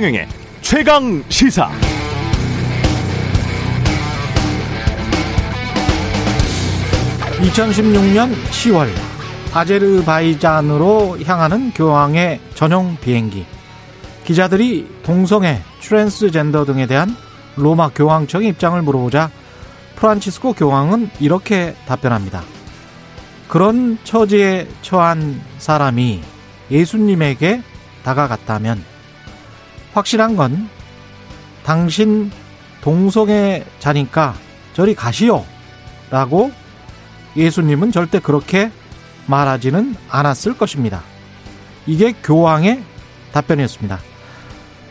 최경영의 최강 시사. (2016년 10월) 아제르바이잔으로 향하는 교황의 전용 비행기 기자들이 동성애, 트랜스젠더 등에 대한 로마 교황청의 입장을 물어보자 프란치스코 교황은 이렇게 답변합니다. 그런 처지에 처한 사람이 예수님에게 다가갔다면 확실한 건 당신 동성애 자니까 저리 가시오 라고 예수님은 절대 그렇게 말하지는 않았을 것입니다. 이게 교황의 답변이었습니다.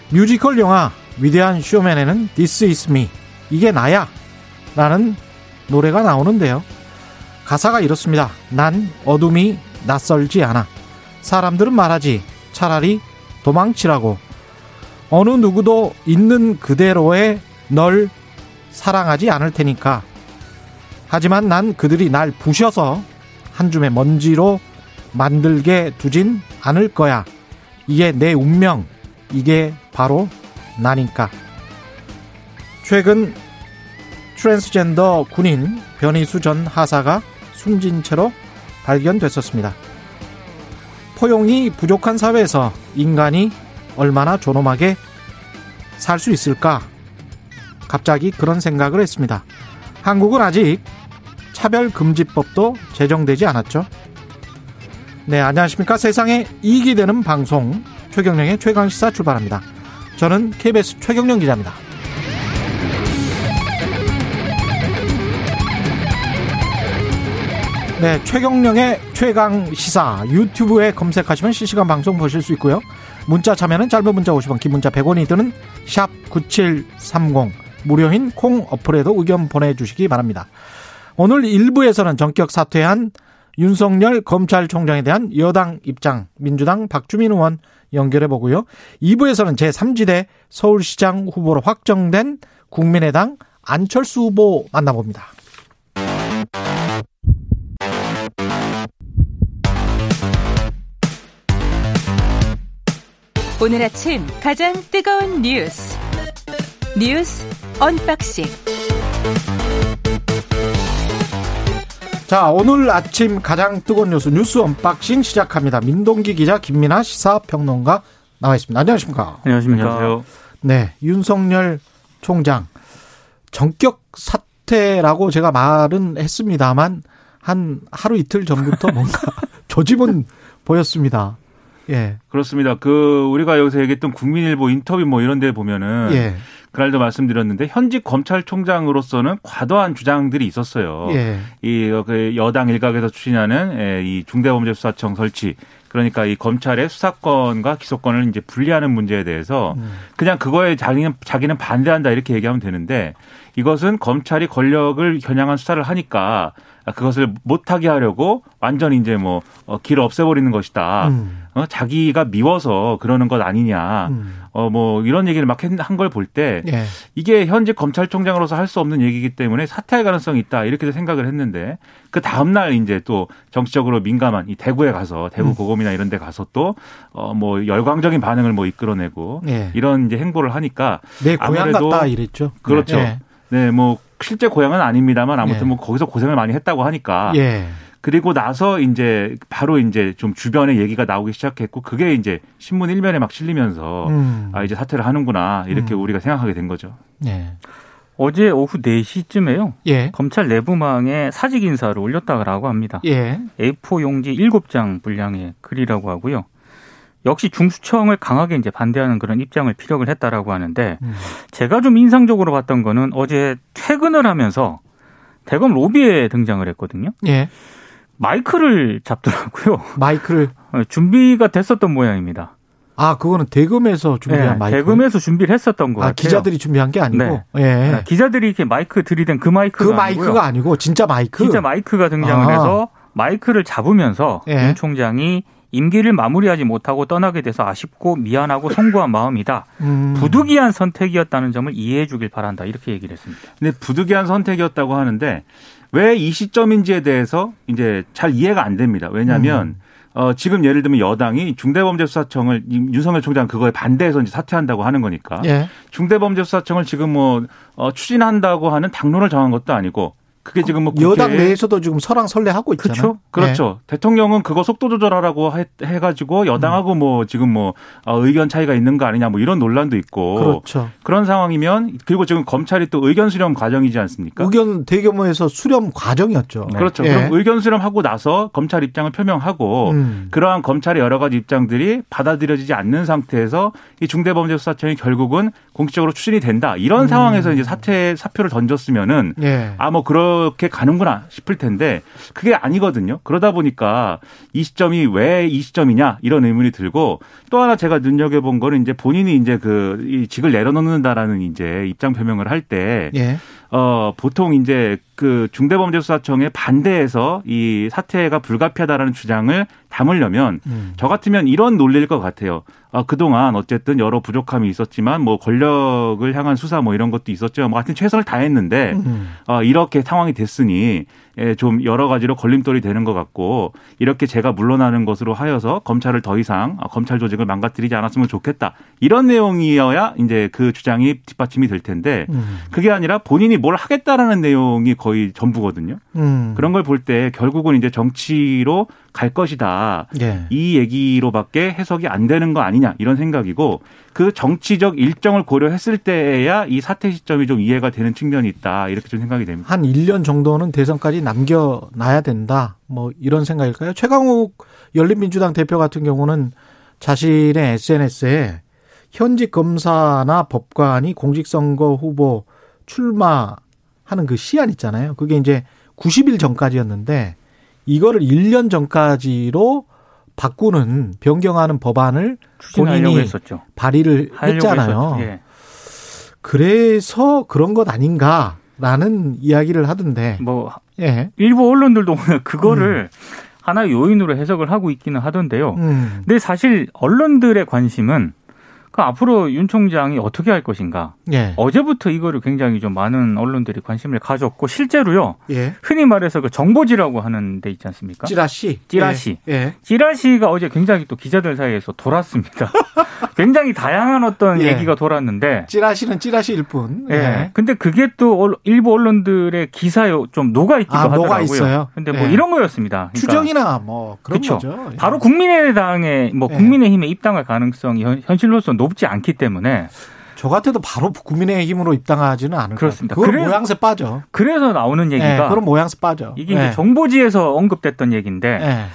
뮤지컬 영화 위대한 쇼맨에는 This is me 이게 나야 라는 노래가 나오는데요. 가사가 이렇습니다. 난 어둠이 낯설지 않아. 사람들은 말하지. 차라리 도망치라고. 어느 누구도 있는 그대로의 널 사랑하지 않을 테니까. 하지만 난 그들이 날 부셔서 한 줌의 먼지로 만들게 두진 않을 거야. 이게 내 운명. 이게 바로 나니까. 최근 트랜스젠더 군인 변희수 전 하사가 숨진 채로 발견됐었습니다. 포용이 부족한 사회에서 인간이 얼마나 존엄하게 살 수 있을까? 갑자기 그런 생각을 했습니다. 한국은 아직 차별금지법도 제정되지 않았죠. 네, 안녕하십니까. 세상에 이익이 되는 방송 최경령의 최강시사 출발합니다. 저는 KBS 최경령 기자입니다. 네, 최경령의 최강 시사 유튜브에 검색하시면 실시간 방송 보실 수 있고요. 문자 참여는 짧은 문자 50원, 긴 문자 100원이 드는 샵 9730 무료인 콩 어플에도 의견 보내주시기 바랍니다. 오늘 1부에서는 전격 사퇴한 윤석열 검찰총장에 대한 여당 입장 민주당 박주민 의원 연결해 보고요. 2부에서는 제3지대 서울시장 후보로 확정된 국민의당 안철수 후보 만나봅니다. 오늘 아침 가장 뜨거운 뉴스 뉴스 unboxing 자 오늘 아침 가장 뜨거운 뉴스 뉴스 unboxing 시작합니다. 민동기 기자 김민아 시사평론가 나와 있습니다. 안녕하십니까? 안녕하십니까? 안녕하세요. 네 윤석열 총장 전격 사퇴라고 제가 말은 했습니다만 한 하루 이틀 전부터 뭔가 조짐은 보였습니다. 예. 그렇습니다. 그 우리가 여기서 얘기했던 국민일보 인터뷰 뭐 이런 데 보면은 예. 그날도 말씀드렸는데 현직 검찰총장으로서는 과도한 주장들이 있었어요. 예. 이그 여당 일각에서 추진하는 예, 이 중대범죄수사청 설치 그러니까 이 검찰의 수사권과 기소권을 이제 분리하는 문제에 대해서 음. 그냥 그거에 자기는 자기는 반대한다 이렇게 얘기하면 되는데 이것은 검찰이 권력을 겨냥한 수사를 하니까 그것을 못하게 하려고 완전 이제 뭐길 어, 없애버리는 것이다. 음. 어, 자기가 미워서 그러는 것 아니냐. 음. 어, 뭐 이런 얘기를 막 한 걸 볼때 예. 이게 현직 검찰총장으로서 할 수 없는 얘기이기 때문에 사퇴할 가능성이 있다. 이렇게 생각을 했는데 그 다음날 이제 또 정치적으로 민감한 이 대구에 가서 대구 음. 고검이나 이런 데 가서 또 어, 뭐 열광적인 반응을 뭐 이끌어내고 예. 이런 이제 행보를 하니까 내 고향 같다 이랬죠. 그렇죠. 네. 네, 뭐 실제 고향은 아닙니다만 아무튼 예. 뭐 거기서 고생을 많이 했다고 하니까. 예. 그리고 나서 이제 바로 이제 좀 주변에 얘기가 나오기 시작했고 그게 이제 신문 일면에 막 실리면서 음. 아 이제 사퇴를 하는구나 이렇게 음. 우리가 생각하게 된 거죠. 예. 어제 오후 4시쯤에요. 예. 검찰 내부망에 사직 인사를 올렸다고 합니다. 예. A4 용지 7장 분량의 글이라고 하고요. 역시 중수청을 강하게 이제 반대하는 그런 입장을 피력을 했다라고 하는데 음. 제가 좀 인상적으로 봤던 거는 어제 퇴근을 하면서 대검 로비에 등장을 했거든요. 예. 마이크를 잡더라고요. 마이크를 어, 준비가 됐었던 모양입니다. 아, 그거는 대금에서 준비한 네, 마이크. 대금에서 준비를 했었던 거 아, 같아요. 기자들이 준비한 게 아니고. 네. 예. 네, 기자들이 이렇게 마이크 들이댄 그 마이크가 그 마이크가 아니고요. 아니고 진짜 마이크. 진짜 마이크가 등장을 아. 해서 마이크를 잡으면서 예. 윤 총장이 임기를 마무리하지 못하고 떠나게 돼서 아쉽고 미안하고 송구한 마음이다. 음. 부득이한 선택이었다는 점을 이해해 주길 바란다. 이렇게 얘기를 했습니다. 근데 부득이한 선택이었다고 하는데 왜 이 시점인지에 대해서 이제 잘 이해가 안 됩니다. 왜냐하면 음. 어, 지금 예를 들면 여당이 중대범죄수사청을 윤석열 총장 그거에 반대해서 이제 사퇴한다고 하는 거니까. 예. 중대범죄수사청을 지금 뭐, 어, 추진한다고 하는 당론을 정한 것도 아니고 그게 지금 뭐 여당 내에서도 지금 설랑설레하고 있잖아요. 그렇죠. 그렇죠. 네. 대통령은 그거 속도 조절하라고 해, 가지고 여당하고 음. 뭐 지금 뭐 어, 의견 차이가 있는 거 아니냐 뭐 이런 논란도 있고 그렇죠. 그런 상황이면 그리고 지금 검찰이 또 의견 수렴 과정이지 않습니까? 의견 대규모에서 수렴 과정이었죠. 네. 그렇죠. 네. 그럼 의견 수렴하고 나서 검찰 입장을 표명하고 음. 그러한 검찰의 여러 가지 입장들이 받아들여지지 않는 상태에서 이 중대범죄수사청이 결국은 공식적으로 추진이 된다 이런 음. 상황에서 이제 사퇴 사표를 던졌으면은 예. 아뭐 그런 그렇게 가는구나 싶을 텐데 그게 아니거든요. 그러다 보니까 이 시점이 왜 이 시점이냐 이런 의문이 들고 또 하나 제가 눈여겨본 거는 이제 본인이 이제 그 이 직을 내려놓는다라는 이제 입장 표명을 할때 예. 어, 보통 이제 그 중대범죄수사청에 반대해서 이 사태가 불가피하다라는 주장을 담으려면 음. 저 같으면 이런 논리일 것 같아요. 아, 그동안 어쨌든 여러 부족함이 있었지만 뭐 권력을 향한 수사 뭐 이런 것도 있었죠. 뭐 하여튼 최선을 다했는데 음. 어, 이렇게 상황이 됐으니 예, 좀 여러 가지로 걸림돌이 되는 것 같고 이렇게 제가 물러나는 것으로 하여서 검찰을 더 이상 아, 검찰 조직을 망가뜨리지 않았으면 좋겠다. 이런 내용이어야 이제 그 주장이 뒷받침이 될 텐데 음. 그게 아니라 본인이 뭘 하겠다라는 내용이 거의 전부거든요. 음. 그런 걸 볼 때 결국은 이제 정치로 갈 것이다. 예. 이 얘기로밖에 해석이 안 되는 거 아니냐 이런 생각이고 그 정치적 일정을 고려했을 때에야 이 사퇴 시점이 좀 이해가 되는 측면이 있다 이렇게 좀 생각이 됩니다. 한 1년 정도는 대선까지 남겨놔야 된다. 뭐 이런 생각일까요? 최강욱 열린민주당 대표 같은 경우는 자신의 SNS에 현직 검사나 법관이 공직선거 후보 출마하는 그 시한 있잖아요. 그게 이제 90일 전까지였는데 이거를 1년 전까지로 바꾸는 변경하는 법안을 본인이 했었죠. 발의를 했잖아요. 예. 그래서 그런 것 아닌가라는 이야기를 하던데. 뭐 예. 일부 언론들도 그거를 음. 하나의 요인으로 해석을 하고 있기는 하던데요. 음. 근데 사실 언론들의 관심은 그 앞으로 윤 총장이 어떻게 할 것인가. 예. 어제부터 이거를 굉장히 좀 많은 언론들이 관심을 가졌고 실제로요. 예. 흔히 말해서 그 정보지라고 하는 데 있지 않습니까? 찌라시. 찌라시. 예. 예. 찌라시가 어제 굉장히 또 기자들 사이에서 돌았습니다. 굉장히 다양한 어떤 예. 얘기가 돌았는데 찌라시는 찌라시일 뿐. 예. 예. 근데 그게 또 일부 언론들의 기사에 좀 녹아 있기도 아, 하더라고요. 녹아 있어요. 근데 뭐 예. 이런 거였습니다. 그러니까 추정이나 뭐 그런 그쵸. 거죠. 바로 국민의당의 뭐 국민의힘에 입당할 가능성이 현실로서 높지 않기 때문에 저 같아도 바로 국민의힘으로 입당하지는 않을 그렇습니다. 그건 그래, 모양새 빠져. 그래서 나오는 얘기가 네, 그런 모양새 빠져. 이게 네. 정보지에서 언급됐던 얘기인데 네.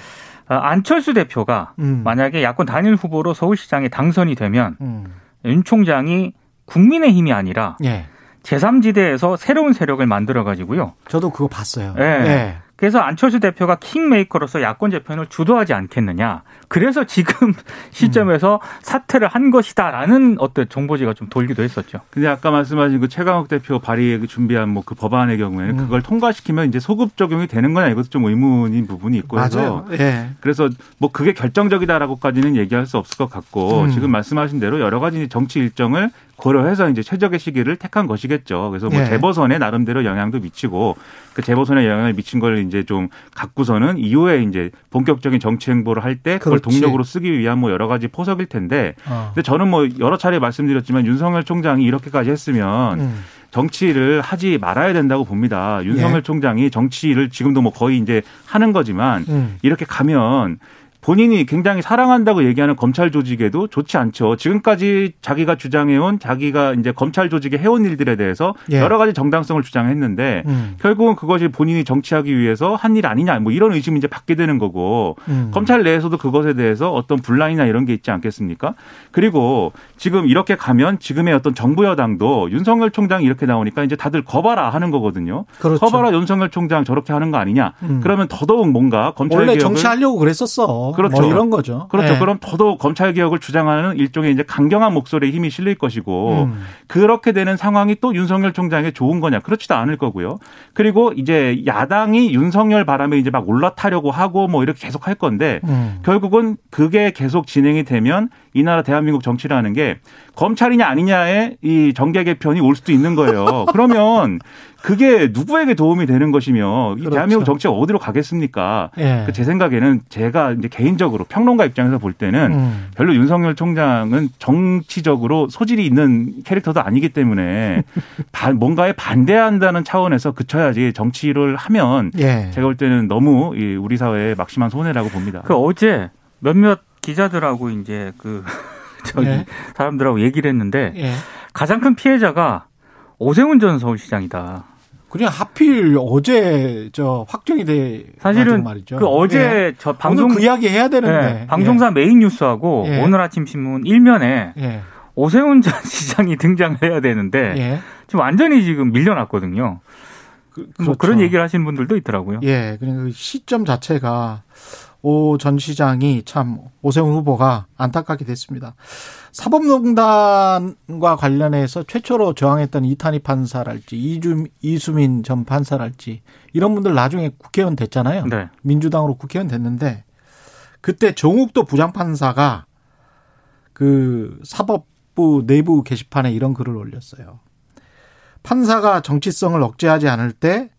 안철수 대표가 음. 만약에 야권 단일 후보로 서울시장에 당선이 되면 음. 윤 총장이 국민의힘이 아니라 예. 제3지대에서 새로운 세력을 만들어 가지고요. 저도 그거 봤어요. 예. 네. 그래서 안철수 대표가 킹메이커로서 야권 재편을 주도하지 않겠느냐. 그래서 지금 시점에서 사퇴를 한 것이다라는 어떤 정보지가 좀 돌기도 했었죠. 근데 아까 말씀하신 그 최강욱 대표 발의 준비한 뭐 그 법안의 경우에는 음. 그걸 통과시키면 이제 소급 적용이 되는 거냐 이것도 좀 의문인 부분이 있고 해서 예. 그래서 뭐 그게 결정적이다라고까지는 얘기할 수 없을 것 같고 음. 지금 말씀하신 대로 여러 가지 정치 일정을 고려해서 이제 최적의 시기를 택한 것이겠죠. 그래서 뭐 예. 재보선에 나름대로 영향도 미치고 그 재보선에 영향을 미친 걸 이제 좀 갖고서는 이후에 이제 본격적인 정치 행보를 할 때 그걸 그렇지. 동력으로 쓰기 위한 뭐 여러 가지 포석일 텐데. 어. 근데 저는 뭐 여러 차례 말씀드렸지만 윤석열 총장이 이렇게까지 했으면 음. 정치를 하지 말아야 된다고 봅니다. 윤석열 예. 총장이 정치를 지금도 뭐 거의 이제 하는 거지만 음. 이렇게 가면 본인이 굉장히 사랑한다고 얘기하는 검찰 조직에도 좋지 않죠. 지금까지 자기가 주장해온 자기가 이제 검찰 조직에 해온 일들에 대해서 예. 여러 가지 정당성을 주장했는데 음. 결국은 그것이 본인이 정치하기 위해서 한 일 아니냐 뭐 이런 의심이 이제 받게 되는 거고 음. 검찰 내에서도 그것에 대해서 어떤 분란이나 이런 게 있지 않겠습니까? 그리고 지금 이렇게 가면 지금의 어떤 정부 여당도 윤석열 총장이 이렇게 나오니까 이제 다들 거봐라 하는 거거든요. 그렇죠. 거봐라 윤석열 총장 저렇게 하는 거 아니냐? 음. 그러면 더더욱 뭔가 검찰 원래 정치하려고 그랬었어. 그렇죠. 뭐 이런 거죠. 그렇죠. 네. 그럼 더더욱 검찰 개혁을 주장하는 일종의 이제 강경한 목소리에 힘이 실릴 것이고 음. 그렇게 되는 상황이 또 윤석열 총장에게 좋은 거냐? 그렇지도 않을 거고요. 그리고 이제 야당이 윤석열 바람에 이제 막 올라타려고 하고 뭐 이렇게 계속 할 건데 음. 결국은 그게 계속 진행이 되면 이 나라 대한민국 정치라는 게 검찰이냐 아니냐에 이 정계 개편이 올 수도 있는 거예요. 그러면 그게 누구에게 도움이 되는 것이며 이 그렇죠. 대한민국 정치가 어디로 가겠습니까? 예. 그제 생각에는 제가 이제 개인적으로 평론가 입장에서 볼 때는 음. 별로 윤석열 총장은 정치적으로 소질이 있는 캐릭터도 아니기 때문에 뭔가에 반대한다는 차원에서 그쳐야지 정치를 하면 예. 제가 볼 때는 너무 우리 사회에 막심한 손해라고 봅니다. 그 어제 몇몇 기자들하고 이제 그 저기 예. 사람들하고 얘기를 했는데 예. 가장 큰 피해자가 오세훈 전 서울시장이다. 그냥 하필 어제 저 확정이 돼 사실은 말이죠. 그 어제 예. 저 방송 그 이야기 해야 되는데 예. 방송사 예. 메인 뉴스하고 예. 오늘 아침 신문 일면에 예. 오세훈 전 시장이 등장해야 되는데 예. 지금 완전히 지금 밀려났거든요. 그, 뭐 그렇죠. 뭐 그런 얘기를 하시는 분들도 있더라고요. 예, 그러니까 그 시점 자체가 오 전 시장이 참 오세훈 후보가 안타깝게 됐습니다. 사법농단과 관련해서 최초로 저항했던 이탄희 판사랄지 이주, 이수민 전 판사랄지 이런 분들 나중에 국회의원 됐잖아요. 네. 민주당으로 국회의원 됐는데 그때 정욱도 부장판사가 그 사법부 내부 게시판에 이런 글을 올렸어요. 판사가 정치성을 억제하지 않을 때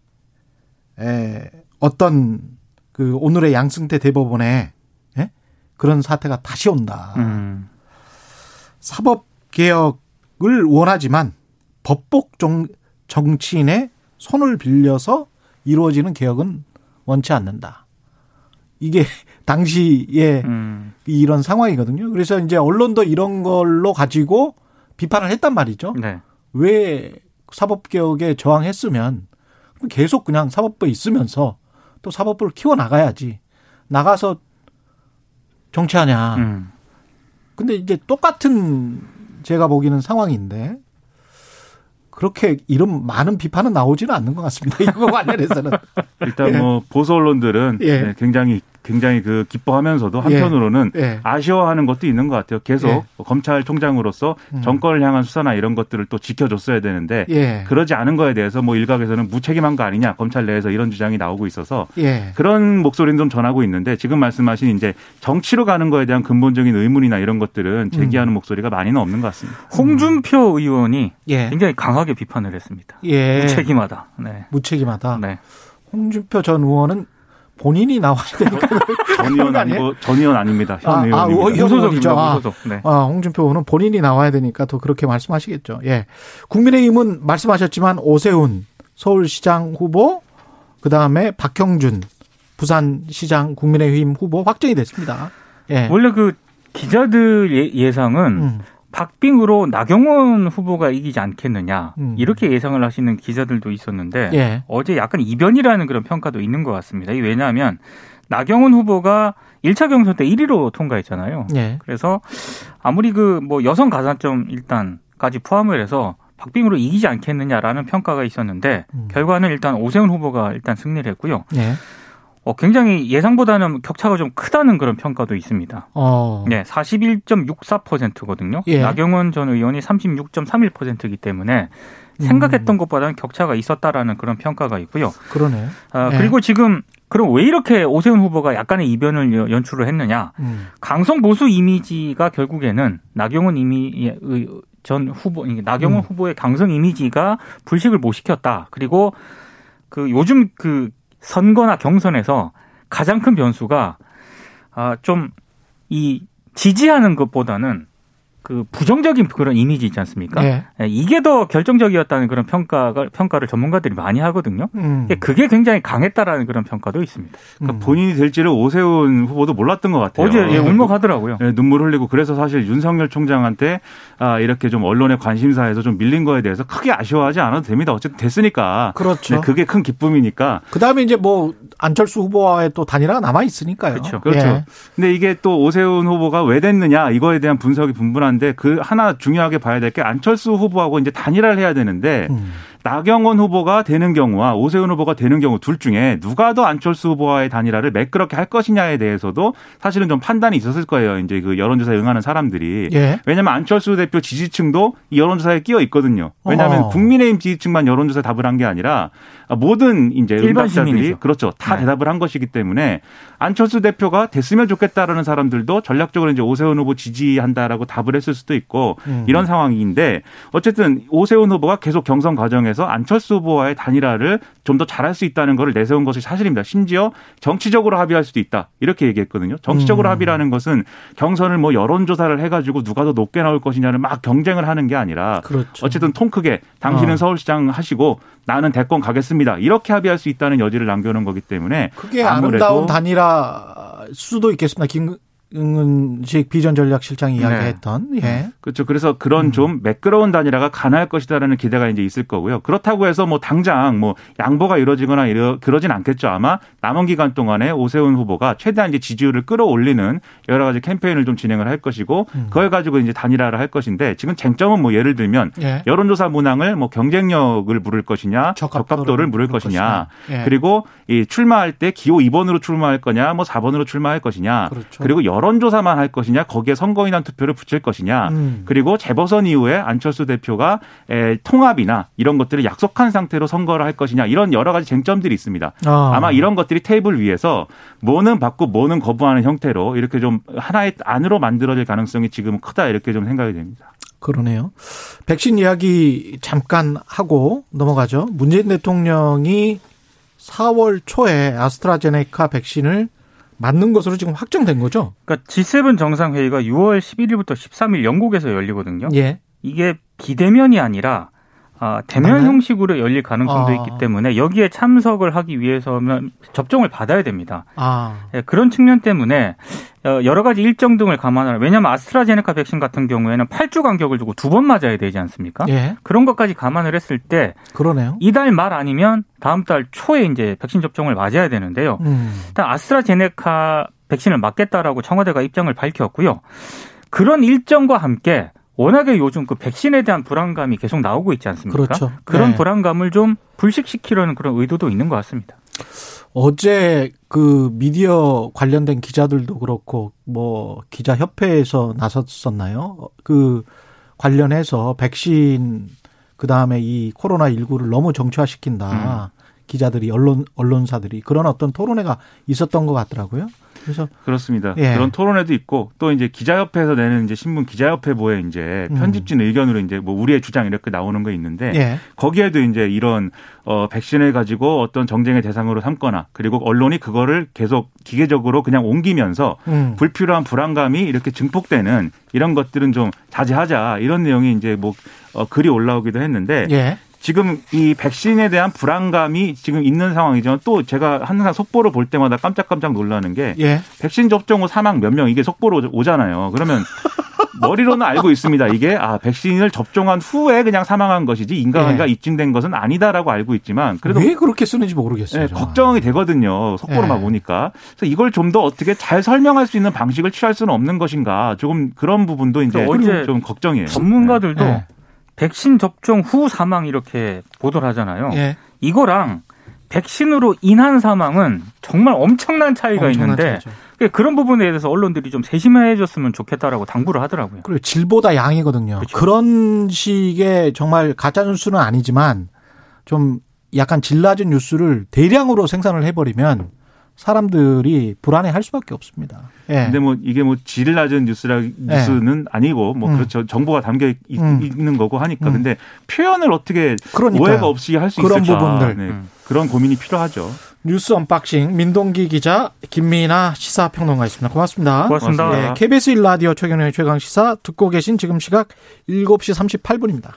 에, 어떤 그 오늘의 양승태 대법원에 에? 그런 사태가 다시 온다. 음. 사법 개혁을 원하지만 법복 정, 정치인의 손을 빌려서 이루어지는 개혁은 원치 않는다. 이게 당시에 음. 이런 상황이거든요. 그래서 이제 언론도 이런 걸로 가지고 비판을 했단 말이죠. 네. 왜 사법개혁에 저항했으면 계속 그냥 사법부에 있으면서 또 사법부를 키워 나가야지. 나가서 정치하냐. 음. 근데 이제 똑같은 제가 보기는 상황인데 그렇게 이런 많은 비판은 나오지는 않는 것 같습니다. 이거 관련해서는. 일단 뭐 보수 언론들은 예. 네, 굉장히 굉장히 그 기뻐하면서도 한편으로는 예. 예. 아쉬워하는 것도 있는 것 같아요. 계속 예. 검찰총장으로서 음. 정권을 향한 수사나 이런 것들을 또 지켜줬어야 되는데 예. 그러지 않은 거에 대해서 뭐 일각에서는 무책임한 거 아니냐 검찰 내에서 이런 주장이 나오고 있어서 예. 그런 목소리는 좀 전하고 있는데 지금 말씀하신 이제 정치로 가는 거에 대한 근본적인 의문이나 이런 것들은 제기하는 음. 목소리가 많이는 없는 것 같습니다. 홍준표 의원이 예. 굉장히 강하게 비판을 했습니다. 무책임하다. 네. 무책임하다. 네. 홍준표 전 의원은 본인이 나와야 되니까. 전 의원 아니고 전 의원 아닙니다. 현 아, 의원입니다. 아, 무소속이죠. 아, 무소속. 네. 아, 홍준표 의원은 본인이 나와야 되니까 더 그렇게 말씀하시겠죠. 예. 국민의힘은 말씀하셨지만 오세훈 서울시장 후보 그다음에 박형준 부산시장 국민의힘 후보 확정이 됐습니다. 예. 원래 그 기자들 예, 예상은 음. 박빙으로 나경원 후보가 이기지 않겠느냐 음. 이렇게 예상을 하시는 기자들도 있었는데 예. 어제 약간 이변이라는 그런 평가도 있는 것 같습니다. 왜냐하면 나경원 후보가 1차 경선 때 1위로 통과했잖아요. 예. 그래서 아무리 그 뭐 여성 가산점 일단까지 포함을 해서 박빙으로 이기지 않겠느냐라는 평가가 있었는데 음. 결과는 일단 오세훈 후보가 일단 승리를 했고요. 예. 어, 굉장히 예상보다는 격차가 좀 크다는 그런 평가도 있습니다. 어. 네, 41.64%거든요. 예. 나경원 전 의원이 36.31%이기 때문에 생각했던 음. 것보다는 격차가 있었다라는 그런 평가가 있고요. 그러네. 아, 예. 그리고 지금 그럼 왜 이렇게 오세훈 후보가 약간의 이변을 연출을 했느냐? 음. 강성 보수 이미지가 결국에는 나경원 이미 전 후보, 나경원 음. 후보의 강성 이미지가 불식을 못 시켰다. 그리고 그 요즘 그 선거나 경선에서 가장 큰 변수가 아, 좀 이 지지하는 것보다는 그 부정적인 그런 이미지 있지 않습니까? 네. 이게 더 결정적이었다는 그런 평가가 평가를 전문가들이 많이 하거든요. 음. 그게 굉장히 강했다라는 그런 평가도 있습니다. 그러니까 음. 본인이 될지를 오세훈 후보도 몰랐던 것 같아요. 어제 예, 울먹하더라고요. 네, 눈물 흘리고 그래서 사실 윤석열 총장한테 아, 이렇게 좀 언론의 관심사에서 좀 밀린 거에 대해서 크게 아쉬워하지 않아도 됩니다. 어쨌든 됐으니까. 그렇죠. 네, 그게 큰 기쁨이니까. 그 다음에 이제 뭐 안철수 후보와의 또 단일화가 남아 있으니까요. 그렇죠. 그렇죠. 예. 근데 이게 또 오세훈 후보가 왜 됐느냐 이거에 대한 분석이 분분한데 그 하나 중요하게 봐야 될 게 안철수 후보하고 이제 단일화를 해야 되는데 음. 나경원 후보가 되는 경우와 오세훈 후보가 되는 경우 둘 중에 누가 더 안철수 후보와의 단일화를 매끄럽게 할 것이냐에 대해서도 사실은 좀 판단이 있었을 거예요. 이제 그 여론조사에 응하는 사람들이. 예. 왜냐하면 안철수 대표 지지층도 이 여론조사에 끼어 있거든요. 왜냐하면 어. 국민의힘 지지층만 여론조사 답을 한 게 아니라 모든 이제 응답자들이 그렇죠. 다 네. 대답을 한 것이기 때문에 안철수 대표가 됐으면 좋겠다라는 사람들도 전략적으로 이제 오세훈 후보 지지한다라고 답을 했을 수도 있고 음. 이런 상황인데 어쨌든 오세훈 후보가 계속 경선 과정에서 안철수 후보와의 단일화를 좀 더 잘할 수 있다는 것을 내세운 것이 사실입니다. 심지어 정치적으로 합의할 수도 있다 이렇게 얘기했거든요. 정치적으로 음. 합의라는 것은 경선을 뭐 여론조사를 해가지고 누가 더 높게 나올 것이냐를 막 경쟁을 하는 게 아니라 그렇죠. 어쨌든 통 크게 당신은 어. 서울시장 하시고 나는 대권 가겠습니다. 이렇게 합의할 수 있다는 여지를 남겨놓은 거기 때문에 그게 아름다운 단일화 수도 있겠습니다. 김, 응 은식 비전전략실장이 네. 이야기했던 예 그렇죠 그래서 그런 음. 좀 매끄러운 단일화가 가능할 것이다라는 기대가 이제 있을 거고요 그렇다고 해서 뭐 당장 뭐 양보가 이루어지거나 이러 그러진 않겠죠 아마 남은 기간 동안에 오세훈 후보가 최대한 이제 지지율을 끌어올리는 여러 가지 캠페인을 좀 진행을 할 것이고 음. 그걸 가지고 이제 단일화를 할 것인데 지금 쟁점은 뭐 예를 들면 예. 여론조사 문항을 뭐 경쟁력을 물을 것이냐 적합도 를 물을 것이냐 예. 그리고 이 출마할 때 기호 2번으로 출마할 거냐 뭐 4번으로 출마할 것이냐 그렇죠. 그리고 여 론조사만 할 것이냐 거기에 선거인단 투표를 붙일 것이냐 음. 그리고 재보선 이후에 안철수 대표가 에, 통합이나 이런 것들을 약속한 상태로 선거를 할 것이냐 이런 여러 가지 쟁점들이 있습니다. 아. 마 이런 것들이 테이블 위에서 뭐는 받고 뭐는 거부하는 형태로 이렇게 좀 하나의 안으로 만들어질 가능성이 지금은 크다 이렇게 좀 생각이 됩니다. 그러네요. 백신 이야기 잠깐 하고 넘어가죠. 문재인 대통령이 4월 초에 아스트라제네카 백신을 맞는 것으로 지금 확정된 거죠? 그러니까 G7 정상회의가 6월 11일부터 13일 영국에서 열리거든요. 예. 이게 비대면이 아니라 아, 대면 맞나요? 형식으로 열릴 가능성도 아. 있기 때문에 여기에 참석을 하기 위해서면 접종을 받아야 됩니다. 아. 예, 그런 측면 때문에 어, 여러 가지 일정 등을 감안하라. 왜냐하면 아스트라제네카 백신 같은 경우에는 8주 간격을 두고 두 번 맞아야 되지 않습니까? 예. 그런 것까지 감안을 했을 때 그러네요. 이달 말 아니면 다음 달 초에 이제 백신 접종을 맞아야 되는데요. 음. 일단 아스트라제네카 백신을 맞겠다라고 청와대가 입장을 밝혔고요. 그런 일정과 함께 워낙에 요즘 그 백신에 대한 불안감이 계속 나오고 있지 않습니까? 그렇죠. 그런 네. 불안감을 좀 불식시키려는 그런 의도도 있는 것 같습니다. 어제 그 미디어 관련된 기자들도 그렇고 뭐 기자 협회에서 나섰었나요? 그 관련해서 백신 그 다음에 이 코로나 19를 너무 정치화시킨다. 음. 기자들이 언론 언론사들이 그런 어떤 토론회가 있었던 것 같더라고요. 그래서 그렇습니다. 예. 그런 토론회도 있고 또 이제 기자협회에서 내는 이제 신문 기자협회 보에 이제 음. 편집진 음. 의견으로 이제 뭐 우리의 주장 이렇게 나오는 거 있는데 예. 거기에도 이제 이런 어 백신을 가지고 어떤 정쟁의 대상으로 삼거나 그리고 언론이 그거를 계속 기계적으로 그냥 옮기면서 음. 불필요한 불안감이 이렇게 증폭되는 이런 것들은 좀 자제하자 이런 내용이 이제 뭐 어, 글이 올라오기도 했는데 예. 지금 이 백신에 대한 불안감이 지금 있는 상황이지만 또 제가 항상 속보를 볼 때마다 깜짝깜짝 놀라는 게 예. 백신 접종 후 사망 몇 명 이게 속보로 오잖아요. 그러면 머리로는 알고 있습니다. 이게 아 백신을 접종한 후에 그냥 사망한 것이지 인과관계가 예. 입증된 것은 아니다라고 알고 있지만 그래도 왜 그렇게 쓰는지 모르겠어요. 네, 걱정이 되거든요. 속보로만 예. 보니까 그래서 이걸 좀 더 어떻게 잘 설명할 수 있는 방식을 취할 수는 없는 것인가 조금 그런 부분도 이제 좀 걱정이에요. 전문가들도 네. 백신 접종 후 사망 이렇게 보도를 하잖아요. 예. 이거랑 백신으로 인한 사망은 정말 엄청난 차이가 엄청난 있는데 차이죠. 그러니까 그런 부분에 대해서 언론들이 좀 세심해졌으면 좋겠다라고 당부를 하더라고요. 그리고 질보다 양이거든요. 그렇죠. 그런 식의 정말 가짜 뉴스는 아니지만 좀 약간 질 낮은 뉴스를 대량으로 생산을 해버리면 사람들이 불안해할 수밖에 없습니다. 예. 근데 뭐 이게 뭐 질 낮은 뉴스라 뉴스는 예. 아니고 뭐 음. 그렇죠 정보가 담겨 있, 음. 는 거고 하니까 음. 근데 표현을 어떻게 그러니까요. 오해가 없이 할 수 있을까 그런 부분들 네. 음. 그런 고민이 필요하죠. 뉴스 unboxing 민동기 기자 김민아 시사평론가였습니다. 고맙습니다. 고맙습니다. 네, KBS 1라디오 최경영의 최강 시사 듣고 계신 지금 시각 7시 38분입니다.